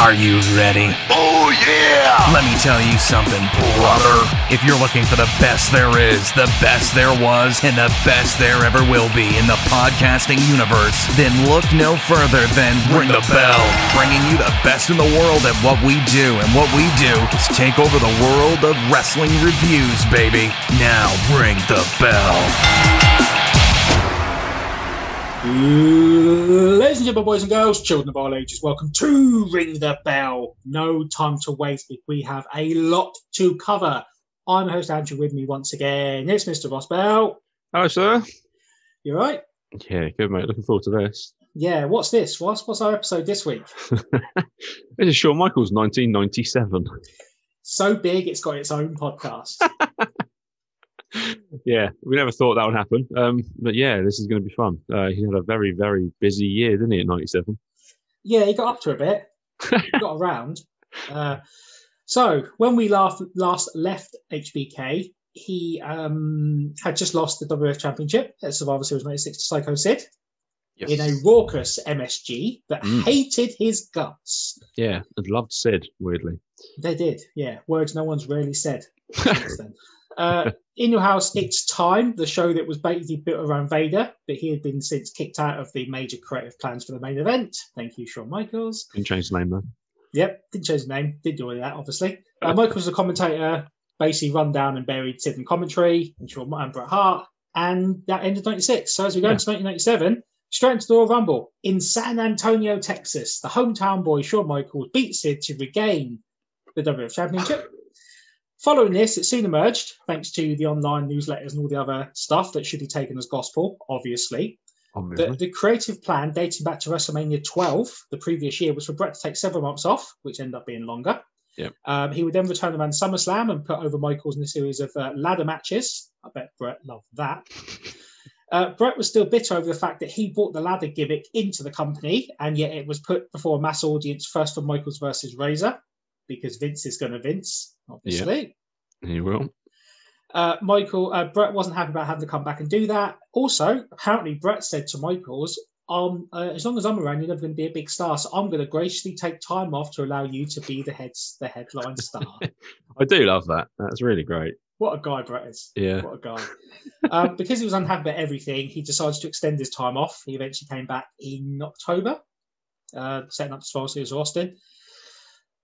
Are you ready? Oh, yeah! Let me tell you something, brother. If you're looking for the best there is, the best there was, and the best there ever will be in the podcasting universe, then look no further than Ring the Bell, bringing you the best in the world at what we do. And what we do is take over the world of wrestling reviews, baby. Now, ring the bell. Ladies and gentlemen, boys and girls, children of all ages, welcome to Ring the Bell. No time to waste we have a lot to cover. I'm host Andrew with me once again. It's Mr. Ross Bell. Hello, sir. You right? Yeah, good, mate. Looking forward to this. Yeah, what's this? What's, what's our episode this week? this is Shawn Michaels, 1997. So big, it's got its own podcast. yeah, we never thought that would happen. Um, but yeah, this is going to be fun. Uh, he had a very, very busy year, didn't he, at 97? yeah, he got up to a bit, he got around. Uh, so when we last, last left HBK, he um, had just lost the WWF Championship at Survivor Series 96 to Psycho Sid. Yes. in a raucous MSG that Mm. hated his guts. Yeah, and loved Sid, weirdly. They did, yeah. Words no one's really said since then. Uh, in Your House, It's Time, the show that was basically built around Vader, but he had been since kicked out of the major creative plans for the main event. Thank you, Shawn Michaels. Didn't change the name, though. Yep, didn't change the name, didn't do all that, obviously. Uh, Michaels was a commentator, basically run down and buried Sid in commentary, and Shawn and Bret Hart, and that ended 96. So as we go Yeah. into 1997, straight into the Royal Rumble in San Antonio, Texas, the hometown boy Shawn Michaels beats Sid to regain the WWF Championship. Following this, it soon emerged, thanks to the online newsletters and all the other stuff that should be taken as gospel, obviously, Obviously. the, the creative plan dating back to WrestleMania 12, the previous year, was for Brett to take several months off, which ended up being longer. Yep. Um, he would then return around SummerSlam and put over Michaels in a series of uh, ladder matches. I bet Brett loved that. Uh, Brett was still bitter over the fact that he brought the ladder gimmick into the company, and yet it was put before a mass audience first for Michaels versus Razor, because Vince is going to Vince, obviously. he will. Uh, Michael, uh, Brett wasn't happy about having to come back and do that. Also, apparently, Brett said to Michaels, um, uh, "As long as I'm around, you're never going to be a big star. So I'm going to graciously take time off to allow you to be the heads, the headline star." I do love that. That's really great. what a guy Brett is! Yeah. What a guy. um, because he was unhappy about everything, he decided to extend his time off. He eventually came back in October, uh, setting up the Survivor Series Austin.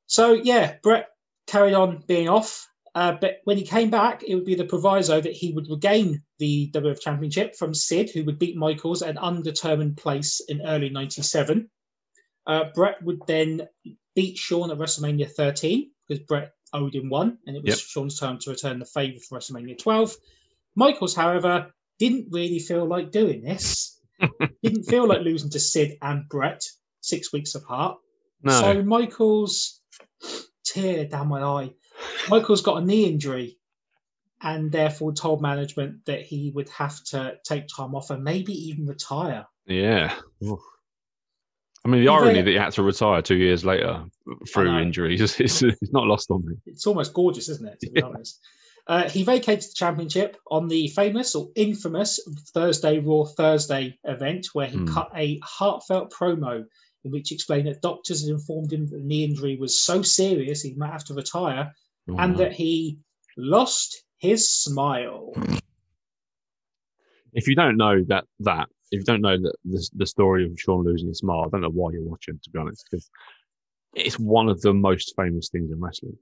So yeah, Brett carried on being off. Uh, but when he came back, it would be the proviso that he would regain the WWF Championship from Sid, who would beat Michaels at an undetermined place in early '97. Uh, Brett would then beat Shawn at WrestleMania 13 because Brett owed him one, and it was Yep. Shawn's turn to return the favour for WrestleMania 12. Michaels, however, didn't really feel like doing this. didn't feel like losing to Sid and Brett six weeks apart. No. So Michaels, tear down my eye. Michael's got a knee injury, and therefore told management that he would have to take time off and maybe even retire. yeah. Oof. I mean, the Yeah. irony that he had to retire two years later through injuries is, is, is not lost on me. It's almost gorgeous, isn't it? To be Yeah. honest. Uh, he vacated the championship on the famous or infamous Thursday Raw Thursday event, where he Hmm. cut a heartfelt promo in which explained that doctors had informed him that the knee injury was so serious he might have to retire, Oh, and no. that he lost his smile. if you don't know that that if you don't know that the, the story of Sean losing his smile, I don't know why you're watching. To be honest, because it's one of the most famous things in wrestling.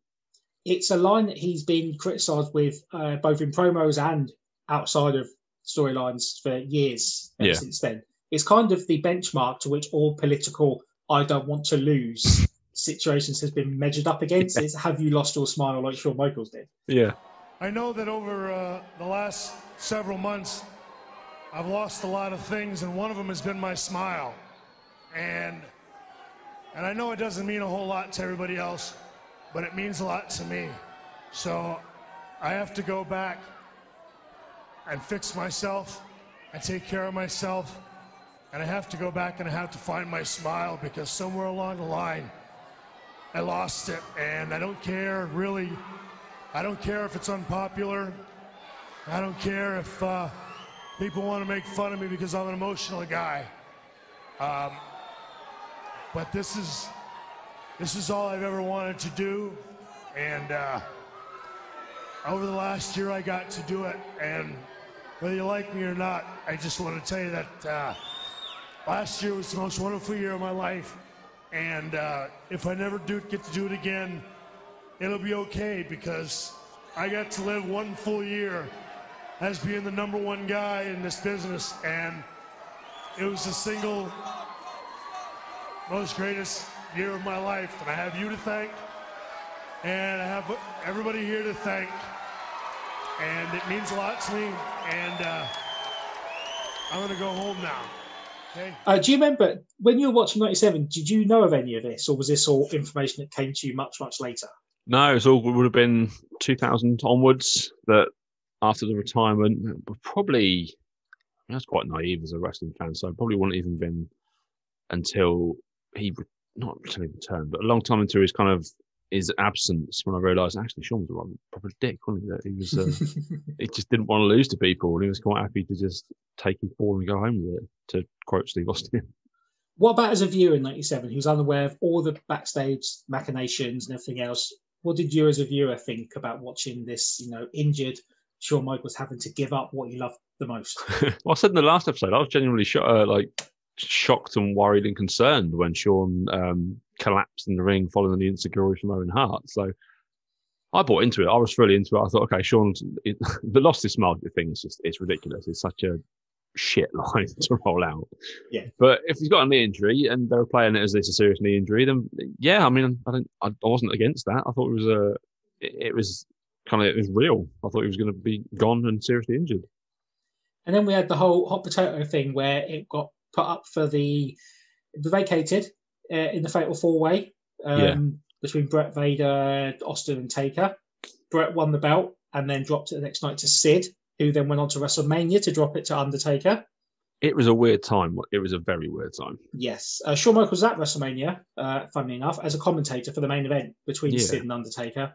it's a line that he's been criticised with uh, both in promos and outside of storylines for years ever Yeah. since then. It's kind of the benchmark to which all political "I don't want to lose" situations has been measured up against. Is have you lost your smile like Shawn Michaels did? Yeah, I know that over uh, the last several months, I've lost a lot of things, and one of them has been my smile. And and I know it doesn't mean a whole lot to everybody else, but it means a lot to me. So I have to go back and fix myself and take care of myself. And I have to go back and I have to find my smile because somewhere along the line, I lost it. And I don't care really I don't care if it's unpopular. I don't care if uh, people want to make fun of me because I'm an emotional guy. Um, but this is this is all I've ever wanted to do. And uh, over the last year, I got to do it. And whether you like me or not, I just want to tell you that uh, last year was the most wonderful year of my life. And uh, if I never do get to do it again, it'll be okay because I got to live one full year as being the number one guy in this business. And it was the single most greatest year of my life. And I have you to thank. And I have everybody here to thank. And it means a lot to me. And uh, I'm going to go home now. Okay. Uh, do you remember when you were watching 97? Did you know of any of this, or was this all information that came to you much, much later? No, it's all would have been 2000 onwards that after the retirement, probably I was quite naive as a wrestling fan, so it probably wouldn't even been until he not until he returned, but a long time into his kind of his absence when I realised actually Shawn was a proper dick, wasn't he? That he was uh, he just didn't want to lose to people, and he was quite happy to just take his ball and go home with it. To quote Steve Austin. What about as a viewer in '97 who's unaware of all the backstage machinations and everything else? What did you, as a viewer, think about watching this? You know, injured Shawn Michaels having to give up what he loved the most. well, I said in the last episode, I was genuinely sho- uh, like shocked and worried and concerned when Shawn um, collapsed in the ring following the enzuigiri from Owen Hart. So I bought into it. I was fully into it. I thought, okay, it, the lost his smile thing is just it's ridiculous. It's such a shit line to roll out. Yeah. But if he's got a knee injury and they're playing it as it's a serious knee injury, then yeah, I mean, I don't, I, wasn't against that. I thought it was a, it, it was kind of it was real. I thought he was going to be gone and seriously injured. And then we had the whole hot potato thing where it got put up for the vacated uh, in the fatal four way um, Yeah. between Brett Vader, Austin, and Taker. Brett won the belt and then dropped it the next night to Sid, who then went on to WrestleMania to drop it to Undertaker. It was a weird time. It was a very weird time. Yes, uh, Shawn Michaels was at WrestleMania, uh, funnily enough, as a commentator for the main event between Yeah. Sid and Undertaker.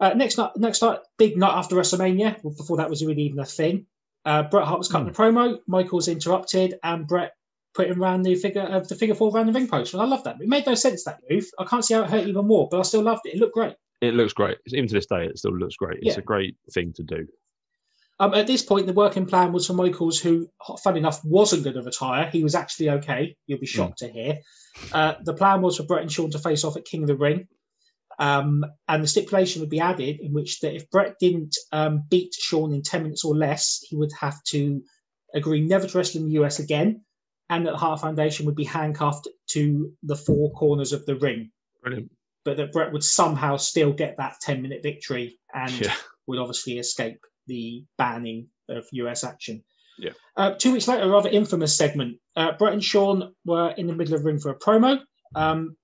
Uh, next night, next night, big night after WrestleMania. Before that was really even a thing. Uh, Bret Hart was cutting Hmm. the promo. Michaels interrupted, and Brett put him around the figure of the figure four around the ring post. And I love that. It made no sense that move. I can't see how it hurt even more, but I still loved it. It looked great. It looks great. Even to this day, it still looks great. It's Yeah. a great thing to do. Um, at this point, the working plan was for Michaels, who, fun enough, wasn't going to retire. He was actually okay. You'll be shocked to hear. Uh, the plan was for Brett and Shawn to face off at King of the Ring. Um, and the stipulation would be added in which that if Brett didn't um, beat Shawn in 10 minutes or less, he would have to agree never to wrestle in the US again. And that the Hart Foundation would be handcuffed to the four corners of the ring. Brilliant. But that Brett would somehow still get that 10 minute victory and Yeah. would obviously escape the banning of US action. Yeah. Uh, two weeks later, a rather infamous segment. Uh, Brett and Sean were in the middle of the ring for a promo. Um,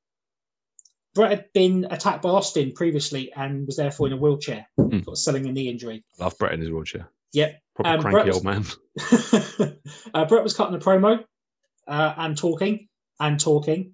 Brett had been attacked by Austin previously and was therefore in a wheelchair, Mm. sort of selling a knee injury. Love Brett in his wheelchair. Yep. Proper Um, cranky Brett was- old man. uh, Brett was cutting a promo uh, and talking and talking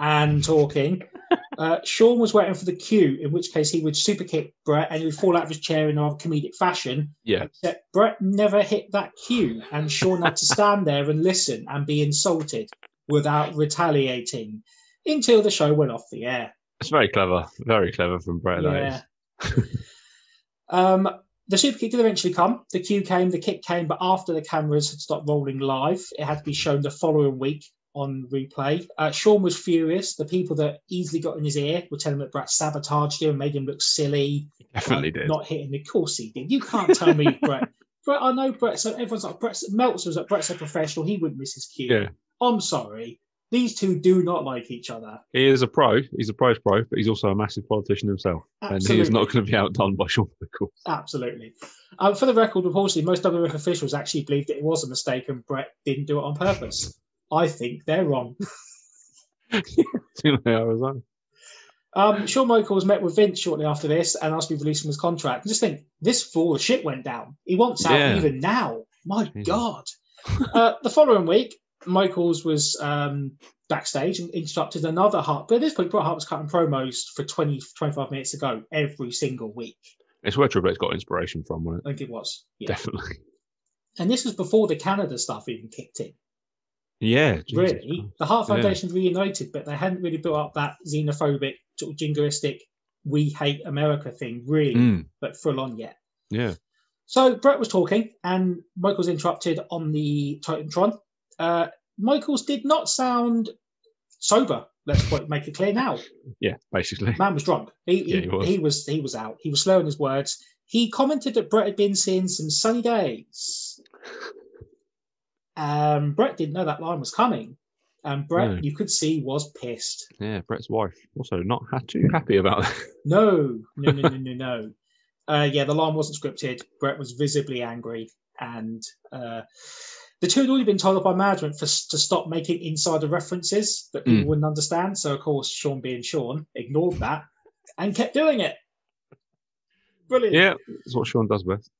and talking. Uh, Sean was waiting for the cue, in which case he would super kick Brett and he would fall out of his chair in a comedic fashion. Yeah. Except Brett never hit that cue, and Sean had to stand there and listen and be insulted without retaliating until the show went off the air. It's very clever. Very clever from Brett. that is. um, the super kick did eventually come. The cue came, the kick came, but after the cameras had stopped rolling live, it had to be shown the following week on replay. Uh, Sean was furious. The people that easily got in his ear were telling him that Brett sabotaged him and made him look silly. Definitely by did. Not hitting the course he did. You can't tell me, Brett. Brett, I know Brett. So everyone's like Brett. Meltzer was like Brett's a professional. He wouldn't miss his cue. Yeah. I'm sorry. These two do not like each other. He is a pro. He's a pro's pro, but he's also a massive politician himself. And he is not going to be outdone by Shawn Michaels. Absolutely. Um, for the record, unfortunately, most WWF officials actually believed that it was a mistake and Brett didn't do it on purpose. I think they're wrong. you know, I was like, Um, Shawn Michaels met with Vince shortly after this and asked to be released from his contract. And just think, this of shit went down. He wants out Yeah. even now. My. God. uh, the following week, Michaels was um, backstage and interrupted another Hart. But at this point, Bret Hart was cutting promos for 20, 25 minutes ago every single week. it's where Triple H got inspiration from, wasn't I think it was. Yeah. Definitely. And this was before the Canada stuff even kicked in. Yeah, Jesus really. Christ. The Hart Yeah. Reunited, but they hadn't really built up that xenophobic, sort of jingoistic, we hate America thing, really, Mm, but full on yet. yeah. So Brett was talking, and Michaels interrupted on the Titantron. Uh, Michaels did not sound sober. Let's quite make it clear now. Yeah, basically. Man was drunk. He, Yeah, he, he was. he was he was out. He was slurring his words. He commented that Brett had been seeing some sunny days. Um, Brett didn't know that line was coming, and Brett, No. you could see, was pissed. Yeah, Brett's wife also not too happy about that. No, no, no, no, no, no. Uh, yeah, the line wasn't scripted. Brett was visibly angry, and uh, the two had already been told by management for, to stop making insider references that people Mm. wouldn't understand. So, of course, Sean being Sean ignored that and kept doing it. Brilliant. yeah, that's what Sean does best.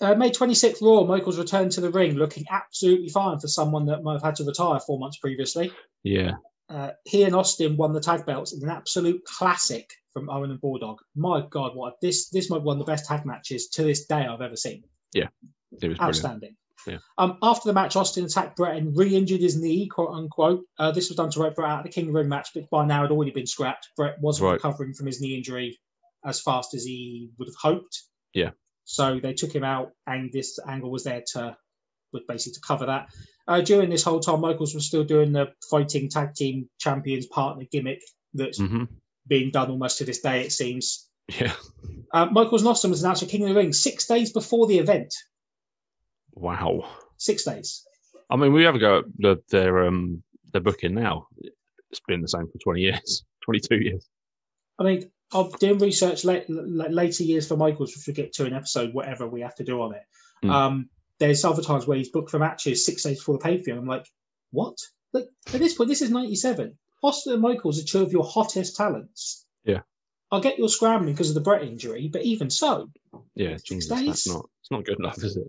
Uh, May 26th Raw, Michaels returned to the ring looking absolutely fine for someone that might have had to retire four months previously. Yeah, Uh, he and Austin won the tag belts in an absolute classic from Owen and Bulldog. My God, what this this might be one of the best tag matches to this day I've ever seen. Yeah, it was brilliant. Yeah. Um, after the match, Austin attacked Brett and re-injured his knee, quote unquote. Uh, this was done to Brett out of the King of the Ring match, but by now had already been scrapped. Brett wasn't Right. recovering from his knee injury as fast as he would have hoped. Yeah. So they took him out, and this angle was there to, was basically to cover that. Uh, during this whole time, Michaels was still doing the fighting tag team champions partner gimmick that's hmm being done almost to this day, it seems. Yeah. Uh, Michaels and Austin was announced for King of the Ring six days before the event. Wow. Six days. I mean, we have a go at the, their um their booking now. It's been the same for twenty years, twenty two years. I mean, I'm doing research late, later years for Michaels, which we'll get to an episode, whatever we have to do on it. Mm. Um, there's other times where he's booked for matches six days before the pay per view. I'm like, what? Like at this point, this is '97. Austin and Michaels are two of your hottest talents. Yeah. I'll get your scrambling because of the Brett injury, but even so, Yeah, Jesus, days? that's not it's not good enough, is it?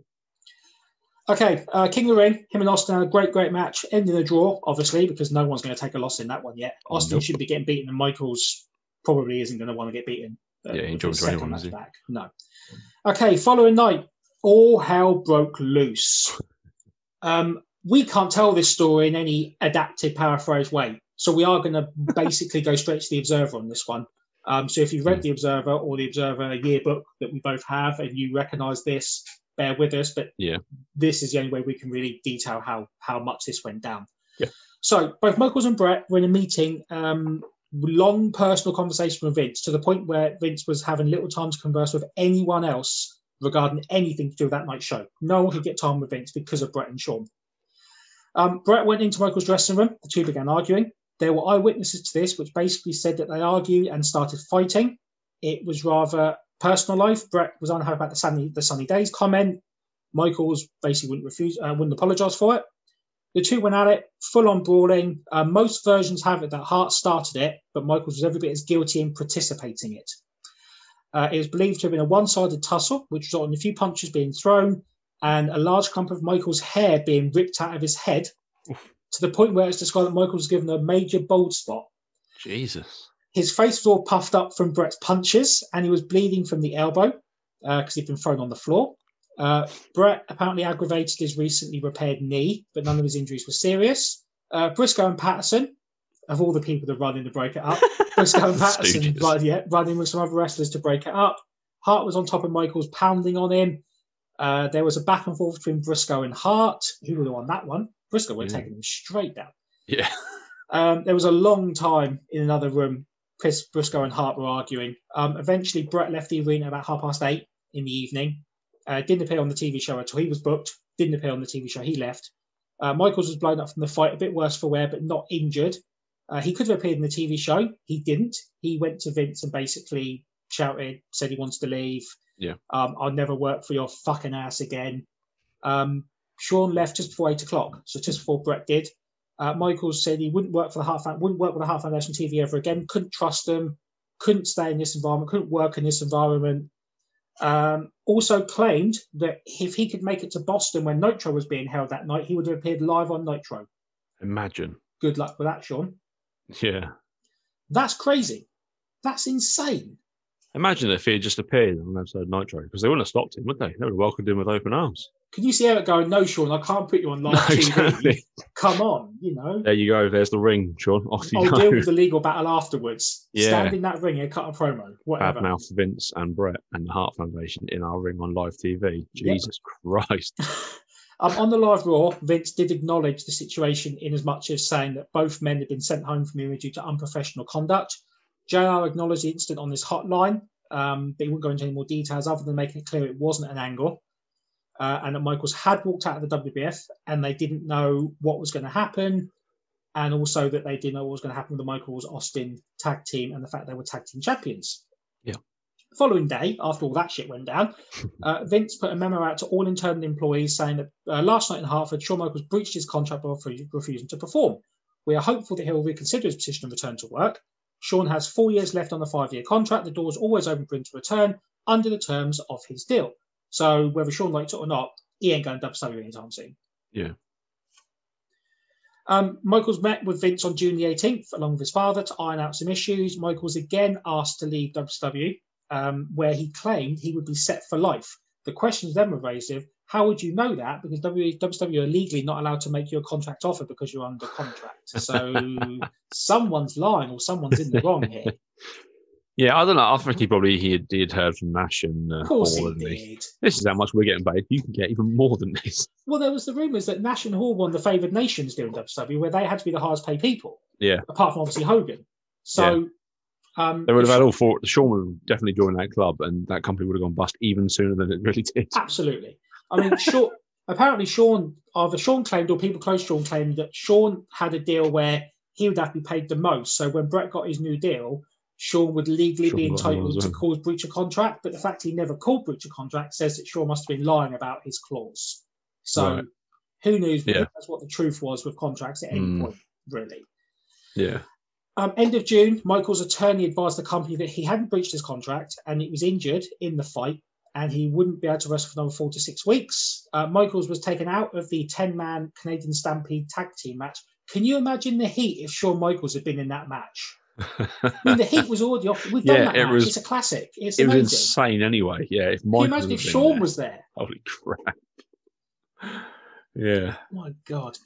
Okay, uh, King of the Ring, him and Austin had a great, great match, ending a draw, obviously, because no one's going to take a loss in that one yet. Austin Nope. should be getting beaten, and Michaels probably isn't going to want to get beaten. uh, Yeah, he enjoys anyone, match he? back. No. Okay, following night, all hell broke loose. Um, we can't tell this story in any adapted, paraphrase way, so we are going to basically go straight to the Observer on this one. Um, so if you've Hmm. read the Observer or the Observer yearbook that we both have, and you recognise this, bear with us. But Yeah. this is the only way we can really detail how how much this went down. Yeah. So both Michaels and Brett were in a meeting, um, long personal conversation with Vince to the point where Vince was having little time to converse with anyone else regarding anything to do with that night's show. No one could get time with Vince because of Brett and Sean. Um, Brett went into Michael's dressing room. The two began arguing. There were eyewitnesses to this, which basically said that they argued and started fighting. It was rather personal life. Brett was unhappy about the sunny, the sunny days comment. Michaels basically wouldn't refuse, uh, wouldn't apologise for it. The two went at it, full on brawling. Uh, most versions have it that Hart started it, but Michaels was every bit as guilty in participating it. Uh, it was believed to have been a one-sided tussle, which resulted in a few punches being thrown and a large clump of Michael's hair being ripped out of his head, to the point where it's described that Michael was given a major bald spot. Jesus. His face was all puffed up from Brett's punches, and he was bleeding from the elbow because he'd been thrown on the floor. Uh, Brett apparently aggravated his recently repaired knee, but none of his injuries were serious. Uh, Briscoe and Patterson, of all the people that run in to break it up, Briscoe and Patterson run, yeah, running with some other wrestlers to break it up. Hart was on top of Michaels, pounding on him. Uh, there was a back and forth between Briscoe and Hart. Who would have won that one? Briscoe would have Yeah. taken him straight down. Yeah. Um, there was a long time in another room. Chris Briscoe and Hart were arguing. Um, eventually, Brett left the arena about half past eight in the evening. Uh, didn't appear on the TV show until he was booked. Didn't appear on the TV show. He left. Uh, Michaels was blown up from the fight, a bit worse for wear, but not injured. Uh, he could have appeared in the TV show. He didn't. He went to Vince and basically shouted, said he wants to leave. Yeah. Um, I'll never work for your fucking ass again. Um, Sean left just before eight o'clock, so just before Brett did. Uh, Michaels said he wouldn't work for the Hart Foundation, wouldn't work with the Hart Foundation TV ever again. Couldn't trust them. Couldn't stay in this environment. Couldn't work in this environment. Um, also claimed that if he could make it to Boston when Nitro was being held that night, he would have appeared live on Nitro. Imagine. Good luck with that, Sean. Yeah. That's crazy. That's insane. Imagine if he had just appeared on an episode of Nitro, because they wouldn't have stopped him, would they? They would have welcomed him with open arms. Can you see Eric going, no, Sean, I can't put you on live No, TV. exactly. Come on, you know. There you go. There's the ring, Sean. Off you I'll go. deal with the legal battle afterwards. Yeah. Stand in that ring and cut a promo, whatever. Badmouth Vince and Brett and the Hart Foundation in our ring on live TV. Yep. Jesus Christ. Um, on the live Raw, Vince did acknowledge the situation in as much as saying that both men had been sent home from Era due to unprofessional conduct. JR acknowledged the incident on this hotline, um, but he wouldn't go into any more details other than making it clear it wasn't an angle. Uh, and that Michaels had walked out of the WWF and they didn't know what was going to happen. And also that they didn't know what was going to happen with the Michaels Austin tag team and the fact they were tag team champions. Yeah. The following day, after all that shit went down, uh, Vince put a memo out to all internal employees saying that uh, last night in Hartford, Shawn Michaels breached his contract by refu- refusing to perform. We are hopeful that he will reconsider his position and return to work. Sean has four years left on the five year contract. The door is always open for him to return under the terms of his deal. So, whether Sean likes it or not, he ain't going to WWE anytime soon. Yeah. Um, Michaels met with Vince on June the 18th, along with his father, to iron out some issues. Michaels again asked to leave WCW, um, where he claimed he would be set for life. The questions then were raised of how would you know that? Because W- WCW are legally not allowed to make you a contract offer because you're under contract. So someone's lying or someone's in the wrong here. Yeah, I don't know. I think he probably he had, he had heard from Nash and uh, Of course Hall, he hadn't he? This is how much we're getting paid. You can get even more than this. Well, there was the rumours that Nash and Hall won the favoured nations doing WCW, where they had to be the highest paid people, Yeah, apart from obviously Hogan. So um, they would have had all four. Sean would have definitely joined that club, and that company would have gone bust even sooner than it really did. Absolutely. I mean, Sean, apparently Sean, either Sean claimed or people close to Sean claimed that Sean had a deal where he would have to be paid the most. So when Brett got his new deal, Sean would legally Sean be entitled to cause breach of contract. But the fact he never called breach of contract says that Sean must have been lying about his clause. So Right. who knows Yeah. that's what the truth was with contracts at any Mm. point, really. Yeah, Um, end of June, Michael's attorney advised the company that he hadn't breached his contract and he was injured in the fight and he wouldn't be able to wrestle for another four to six weeks. Uh, Michaels was taken out of the 10 man Canadian Stampede tag team match. Can you imagine the heat if Shawn Michaels had been in that match? I mean, the heat was already off. We've done Yeah, that it match. was- it's a classic. It's it was insane anyway. Yeah, if Can you imagine if Sean was there? holy crap. Yeah, Oh my God.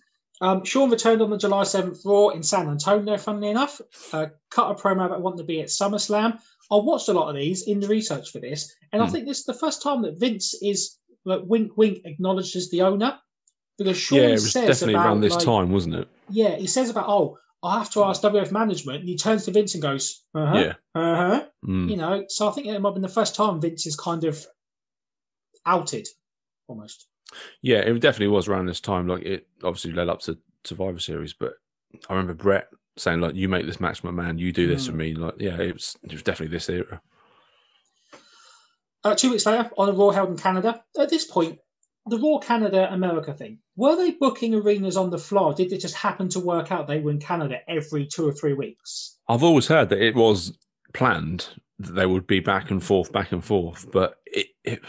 Um, Sean returned on the July 7th Raw in San Antonio, funnily enough. Uh, cut a promo about wanting to be at SummerSlam. I watched a lot of these in the research for this, and I Hmm. think this is the first time that Vince is, like, wink, wink, acknowledges the owner. Because Sean yeah, it was says definitely about, around this like- time, wasn't it? Yeah, he says about, oh, I have to ask WF management. And he turns to Vince and goes, uh huh, Yeah, uh huh. Mm. You know, so I think it might have been the first time Vince is kind of outed almost. yeah, it definitely was around this time. Like it obviously led up to Survivor Series, but I remember Brett saying like, "You make this match, my man. You do this Mm. for me." Like, yeah, it was it was definitely this era. Uh, two weeks later, on a Raw held in Canada. At this point, the Raw Canada America thing, were they booking arenas on the fly? Did it just happen to work out they were in Canada every two or three weeks? I've always heard that it was planned that they would be back and forth, back and forth, but it, it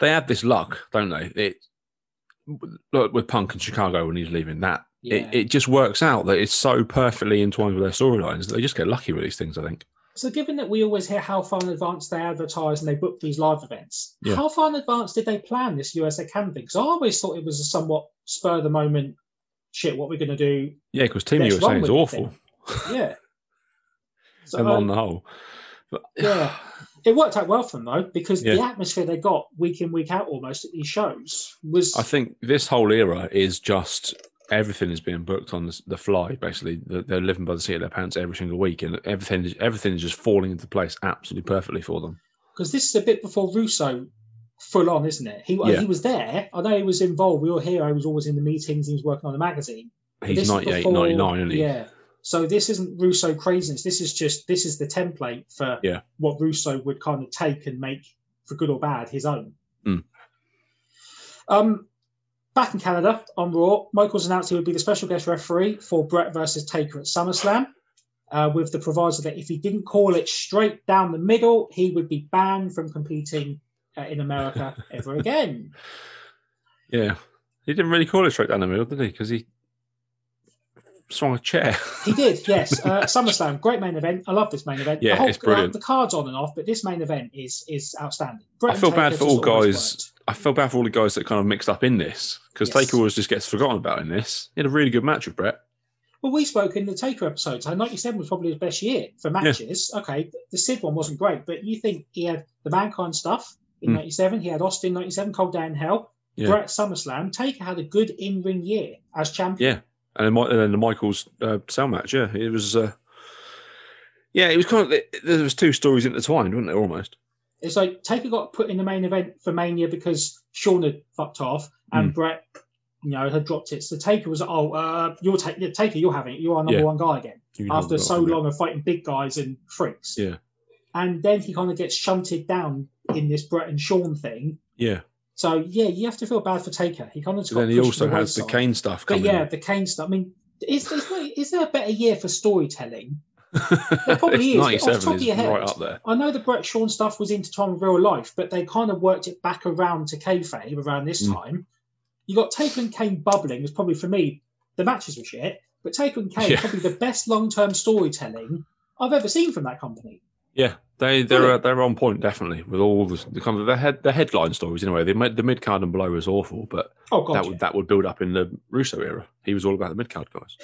they had this luck, don't they? It look with Punk in Chicago when he's leaving that. Yeah. It, it just works out that it's so perfectly entwined with their storylines that they just get lucky with these things. I think. So, given that we always hear how far in advance they advertise and they book these live events, Yeah. how far in advance did they plan this USA Canada thing? Because I always thought it was a somewhat spur of the moment shit, what we're going to do. Yeah, because Team USA is awful, Yeah. So, and um, on the whole, but, yeah. It worked out well for them, though, because the atmosphere they got week in, week out almost at these shows was. I think this whole era is just everything is being booked on the, the fly. Basically, They're- living by the seat of their pants every single week, and everything is everything is just falling into place absolutely perfectly for them. because this is a bit before Russo full on, isn't it? He Yeah. he was there. I know he was involved. We all hear he was always in the meetings. He was working on the magazine. He's is 98, before- 99, isn't he? Yeah. So this isn't Russo craziness. This is just this is the template for Yeah. what Russo would kind of take and make for good or bad his own. Mm. Um, back in Canada on Raw, Michaels announced he would be the special guest referee for Brett versus Taker at SummerSlam. Uh, with the proviso that if he didn't call it straight down the middle, he would be banned from competing uh, in America ever again. Yeah, he didn't really call it straight down the middle, did he? Because he swung a chair. He did, yes. Uh, SummerSlam, great main event. I love this main event. Yeah, the whole, it's brilliant. The cards on and off, but this main event is is outstanding. Bret I feel bad for all guys. I feel bad for all the guys that kind of mixed up in this because Yes. Taker always just gets forgotten about in this. He had a really good match with Brett. Well, we spoke in the Taker episodes. how 97 was probably his best year for matches. Okay, the Sid one wasn't great, but you think he had the Mankind stuff in Mm. 97, he had Austin 97, Cold in Hell, Yeah. Brett SummerSlam. Taker had a good in ring year as champion. Yeah, and then, and then the Michaels uh, cell match. Yeah, it was. Uh, yeah, it was kind of. There was two stories intertwined, weren't there? Almost. It's like Taker got put in the main event for Mania because Sean had fucked off and Mm. Brett, you know, had dropped it. So Taker was, oh, uh, you're ta- yeah, Taker, you're having it. You're our number Yeah. one guy again. You after so long of fighting big guys and freaks. Yeah. And then he kind of gets shunted down in this Brett and Sean thing. Yeah, So yeah, you have to feel bad for Taker. He kind of then he also the has the. Kane stuff But yeah, the Kane stuff. I mean, is, is, there, is there a better year for storytelling? there probably is, but off the top of your head- right up there. I know the Brett Sean stuff was intertwined with real life, but they kind of worked it back around to kayfabe around this Mm. time. You got Taker and Kane bubbling was probably for me the matches were shit, but Taker and Kane Yeah. probably the best long term storytelling I've ever seen from that company. Yeah, they they're uh, they're on point definitely with all the, the kind of the head the headline stories anyway. The mid the mid card and below was awful, but Oh god. that yeah. would that would build up in the Russo era. He was all about the mid card guys.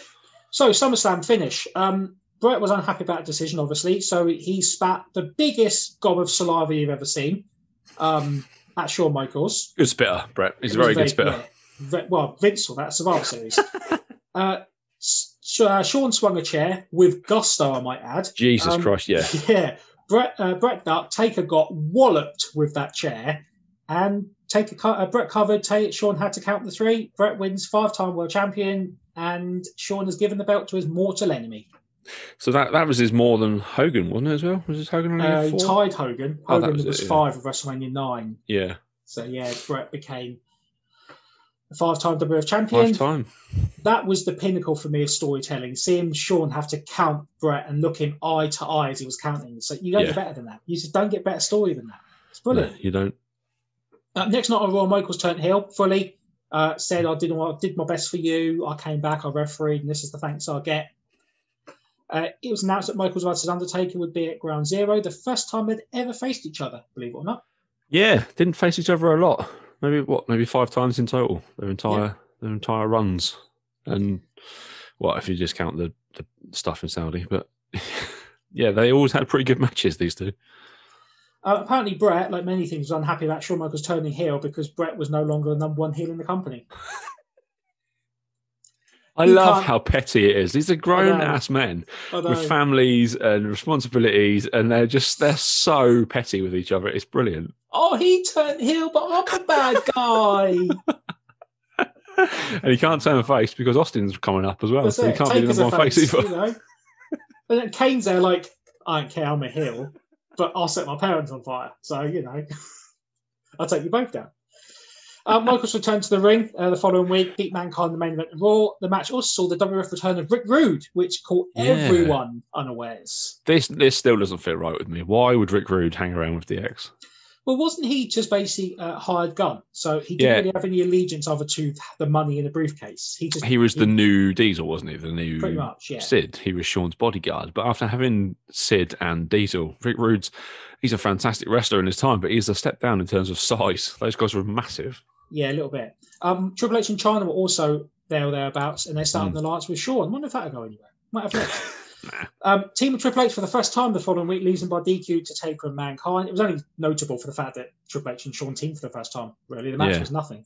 So SummerSlam finish. Um, Brett was unhappy about the decision, obviously. So he spat the biggest gob of saliva you've ever seen um, at Shawn Michaels. Good spitter, Brett. He's a was very good spitter. well, Vince saw that Survivor Series. uh, S- Sh- uh, Sean swung a chair with gusto, I might add. Jesus Um, Christ, yeah. Yeah. Brett, uh, Brett Duck, Taker got walloped with that chair, and Taker, uh, Brett covered. Ta- Sean had to count the three. Brett wins five-time world champion, and Sean has given the belt to his mortal enemy. So that that was his more than Hogan, wasn't it as well? Was it Hogan Uh, tied Hogan. Oh, Hogan was was, it, yeah. five of WrestleMania nine. Yeah, So yeah, Brett became five-time WWF champion. five time. That was the pinnacle for me of storytelling. Seeing Sean have to count Brett and look him eye to eye as he was counting. So you don't Yeah. get better than that. You just don't get better story than that. It's No, brilliant. you don't. Uh, next night on Royal Michaels turned heel fully. Uh, said I did I did my best for you. I came back. I refereed, and this is the thanks I get. Uh, it was announced that Michaels versus Undertaker would be at Ground Zero, the first time they'd ever faced each other. Believe it or not. Yeah, didn't face each other a lot. Maybe what? Maybe five times in total. Their entire their entire runs, and well, if you just count the, the stuff in Saudi, but yeah, they always had pretty good matches. These two. Uh, apparently, Brett, like many things, was unhappy about Shawn Michaels turning heel because Brett was no longer the number one heel in the company. I You love can't- how petty it is. These are grown ass men with families and responsibilities, and they're just they're so petty with each other. It's brilliant. oh, he turned heel, but I'm a bad guy. and he can't turn a face because Austin's coming up as well, That's so he can't be the number a one face face, either. you know? And then Kane's there, like, I don't care, I'm a heel, but I'll set my parents on fire. So, you know, I'll take you both down. Uh, Michaels returned to the ring uh, the following week, beat Mankind in the main event of Raw. The match also saw the WWF return of Rick Rude, which caught Yeah. everyone unawares. This this still doesn't fit right with me. Why would Rick Rude hang around with DX? Well, wasn't he just basically a hired gun? So he didn't Yeah. really have any allegiance other to the money in the briefcase. He just He was the new Diesel, wasn't he? The new pretty much, yeah. Sid. He was Sean's bodyguard. But after having Sid and Diesel, Rick Rude's he's a fantastic wrestler in his time, but he's a step down in terms of size. Those guys were massive. Yeah, a little bit. Um, Triple H and Chyna were also there or thereabouts, and they started the alliance with Shawn. I wonder if that'll go anywhere. Might have. Nah. Um, team of Triple H for the first time the following week, losing by DQ to Taker and Mankind. It was only notable for the fact that Triple H and Sean teamed for the first time. Really, the match Yeah. was nothing.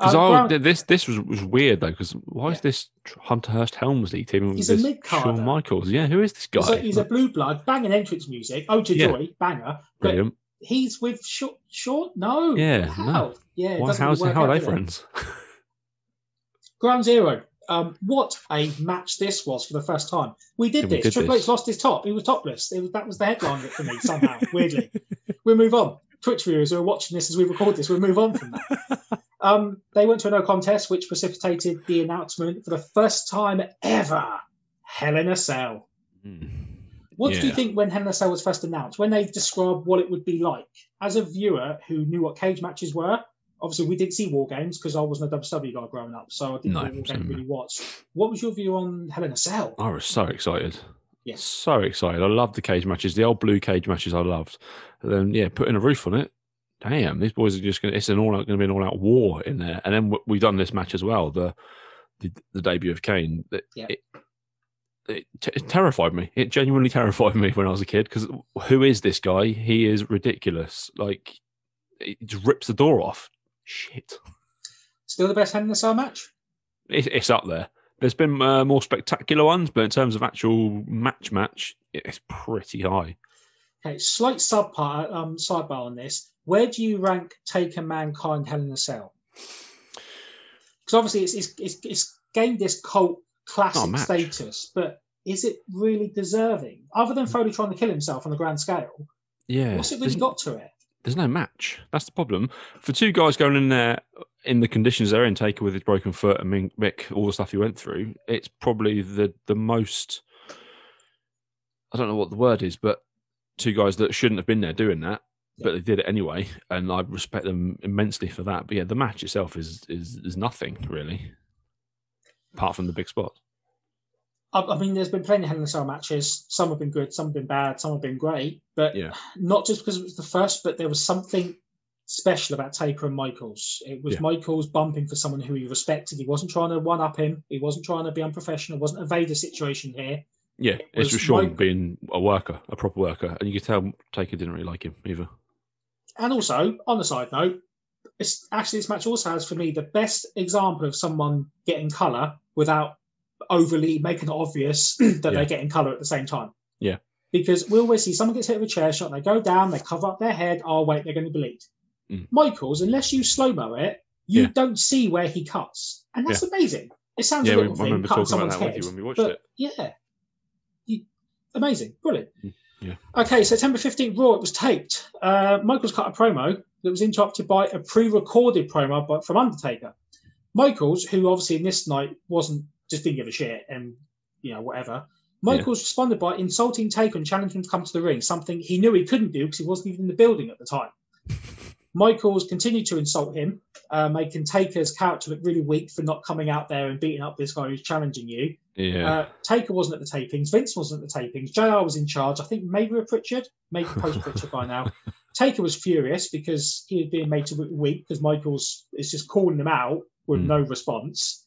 Because Um, this this was, was weird though. Because why is this Hunter Hearst Helmsley teaming with He's a this. Shawn Michaels? Yeah, who is this guy? he's, a, he's a blue blood, banging entrance music. Oh, to Yeah. joy, banger. Brilliant. He's with short, Shawn? No. Yeah, How? no. Yeah. Why, how's, how are they friends? Ground Zero. Um, what a match this was for the first time. We did Yeah, we this. did Triple this. H lost his top. He was topless. It was, that was the headline for me somehow, weirdly. We'll move on. Twitch viewers who are watching this as we record this, we'll move on from that. Um, they went to a no contest, which precipitated the announcement for the first time ever Hell in a Cell. Hmm. What did you think when Hell in a Cell was first announced? When they described what it would be like? As a viewer who knew what cage matches were, Obviously, we didn't see War Games because I wasn't a WCW guy growing up, so I didn't No, know War same Games here. really watch. What was your view on Hell in a Cell? I was so excited. Yes. So excited. I loved the cage matches. The old blue cage matches I loved. And then, yeah, putting a roof on it. Damn, these boys are just going to, it's an all out, going to be an all out war in there. And then we've done this match as well, the the, the debut of Kane. That Yeah. It, it, t- it terrified me. It genuinely terrified me when I was a kid because who is this guy? He is ridiculous. Like, it just rips the door off. Shit. Still the best Hell in a Cell match? It, it's up there. There's been uh, more spectacular ones, but in terms of actual match match, it's pretty high. Okay, slight subpart, um, sidebar on this. Where do you rank Taker Mankind Hell in a Cell? Because obviously it's, it's, it's, it's gained this cult classic status, but is it really deserving? Other than Foley trying to kill himself on the grand scale, Yeah. what's it really there's- got to it? there's no match. That's the problem. For two guys going in there in the conditions they're in, Taker with his broken foot and Mick- Mick, all the stuff he went through, it's probably the the most. I don't know what the word is, but two guys that shouldn't have been there doing that, but they did it anyway, and I respect them immensely for that. But yeah, the match itself is is is nothing really, apart from the big spot. I, I mean, there's been plenty of Hell in a Cell matches. Some have been good, some have been bad, some have been great. But Yeah. not just because it was the first, but there was something special about Taker and Michaels. It was Yeah. Michaels bumping for someone who he respected. He wasn't trying to one up him. He wasn't trying to be unprofessional. It wasn't a Vader situation here. Yeah, it was Sean Mike- being a worker, a proper worker, and you could tell Taker didn't really like him either. And also, on a side note, it's actually this match also has for me the best example of someone getting colour without overly making it obvious that Yeah. they're getting colour at the same time. Yeah. Because we always see someone gets hit with a chair shot, they go down, they cover up their head, oh wait, they're going to bleed. Mm. Michaels, unless you slow mo it, you Yeah. don't see where he cuts. And that's amazing. It sounds Yeah, a we, I little thing, remember talking about someone's that head. with you when we watched it. yeah, you, amazing, brilliant. Mm, yeah. Okay, September 15th, Raw, it was taped. Uh, Michaels cut a promo that was interrupted by a pre recorded promo from Undertaker. Michaels, who obviously in this night wasn't just didn't give a shit and, you know, whatever. Michaels responded by insulting Taker and challenging him to come to the ring, something he knew he couldn't do because he wasn't even in the building at the time. Michaels continued to insult him, uh, making Taker's character look really weak for not coming out there and beating up this guy who's challenging you. Yeah, Uh, Taker wasn't at the tapings. Vince wasn't at the tapings. JR was in charge. I think maybe with Pritchard, maybe post Pritchard by now. Taker was furious because he was being made to look weak because Michaels is just calling him out with Hmm. no response.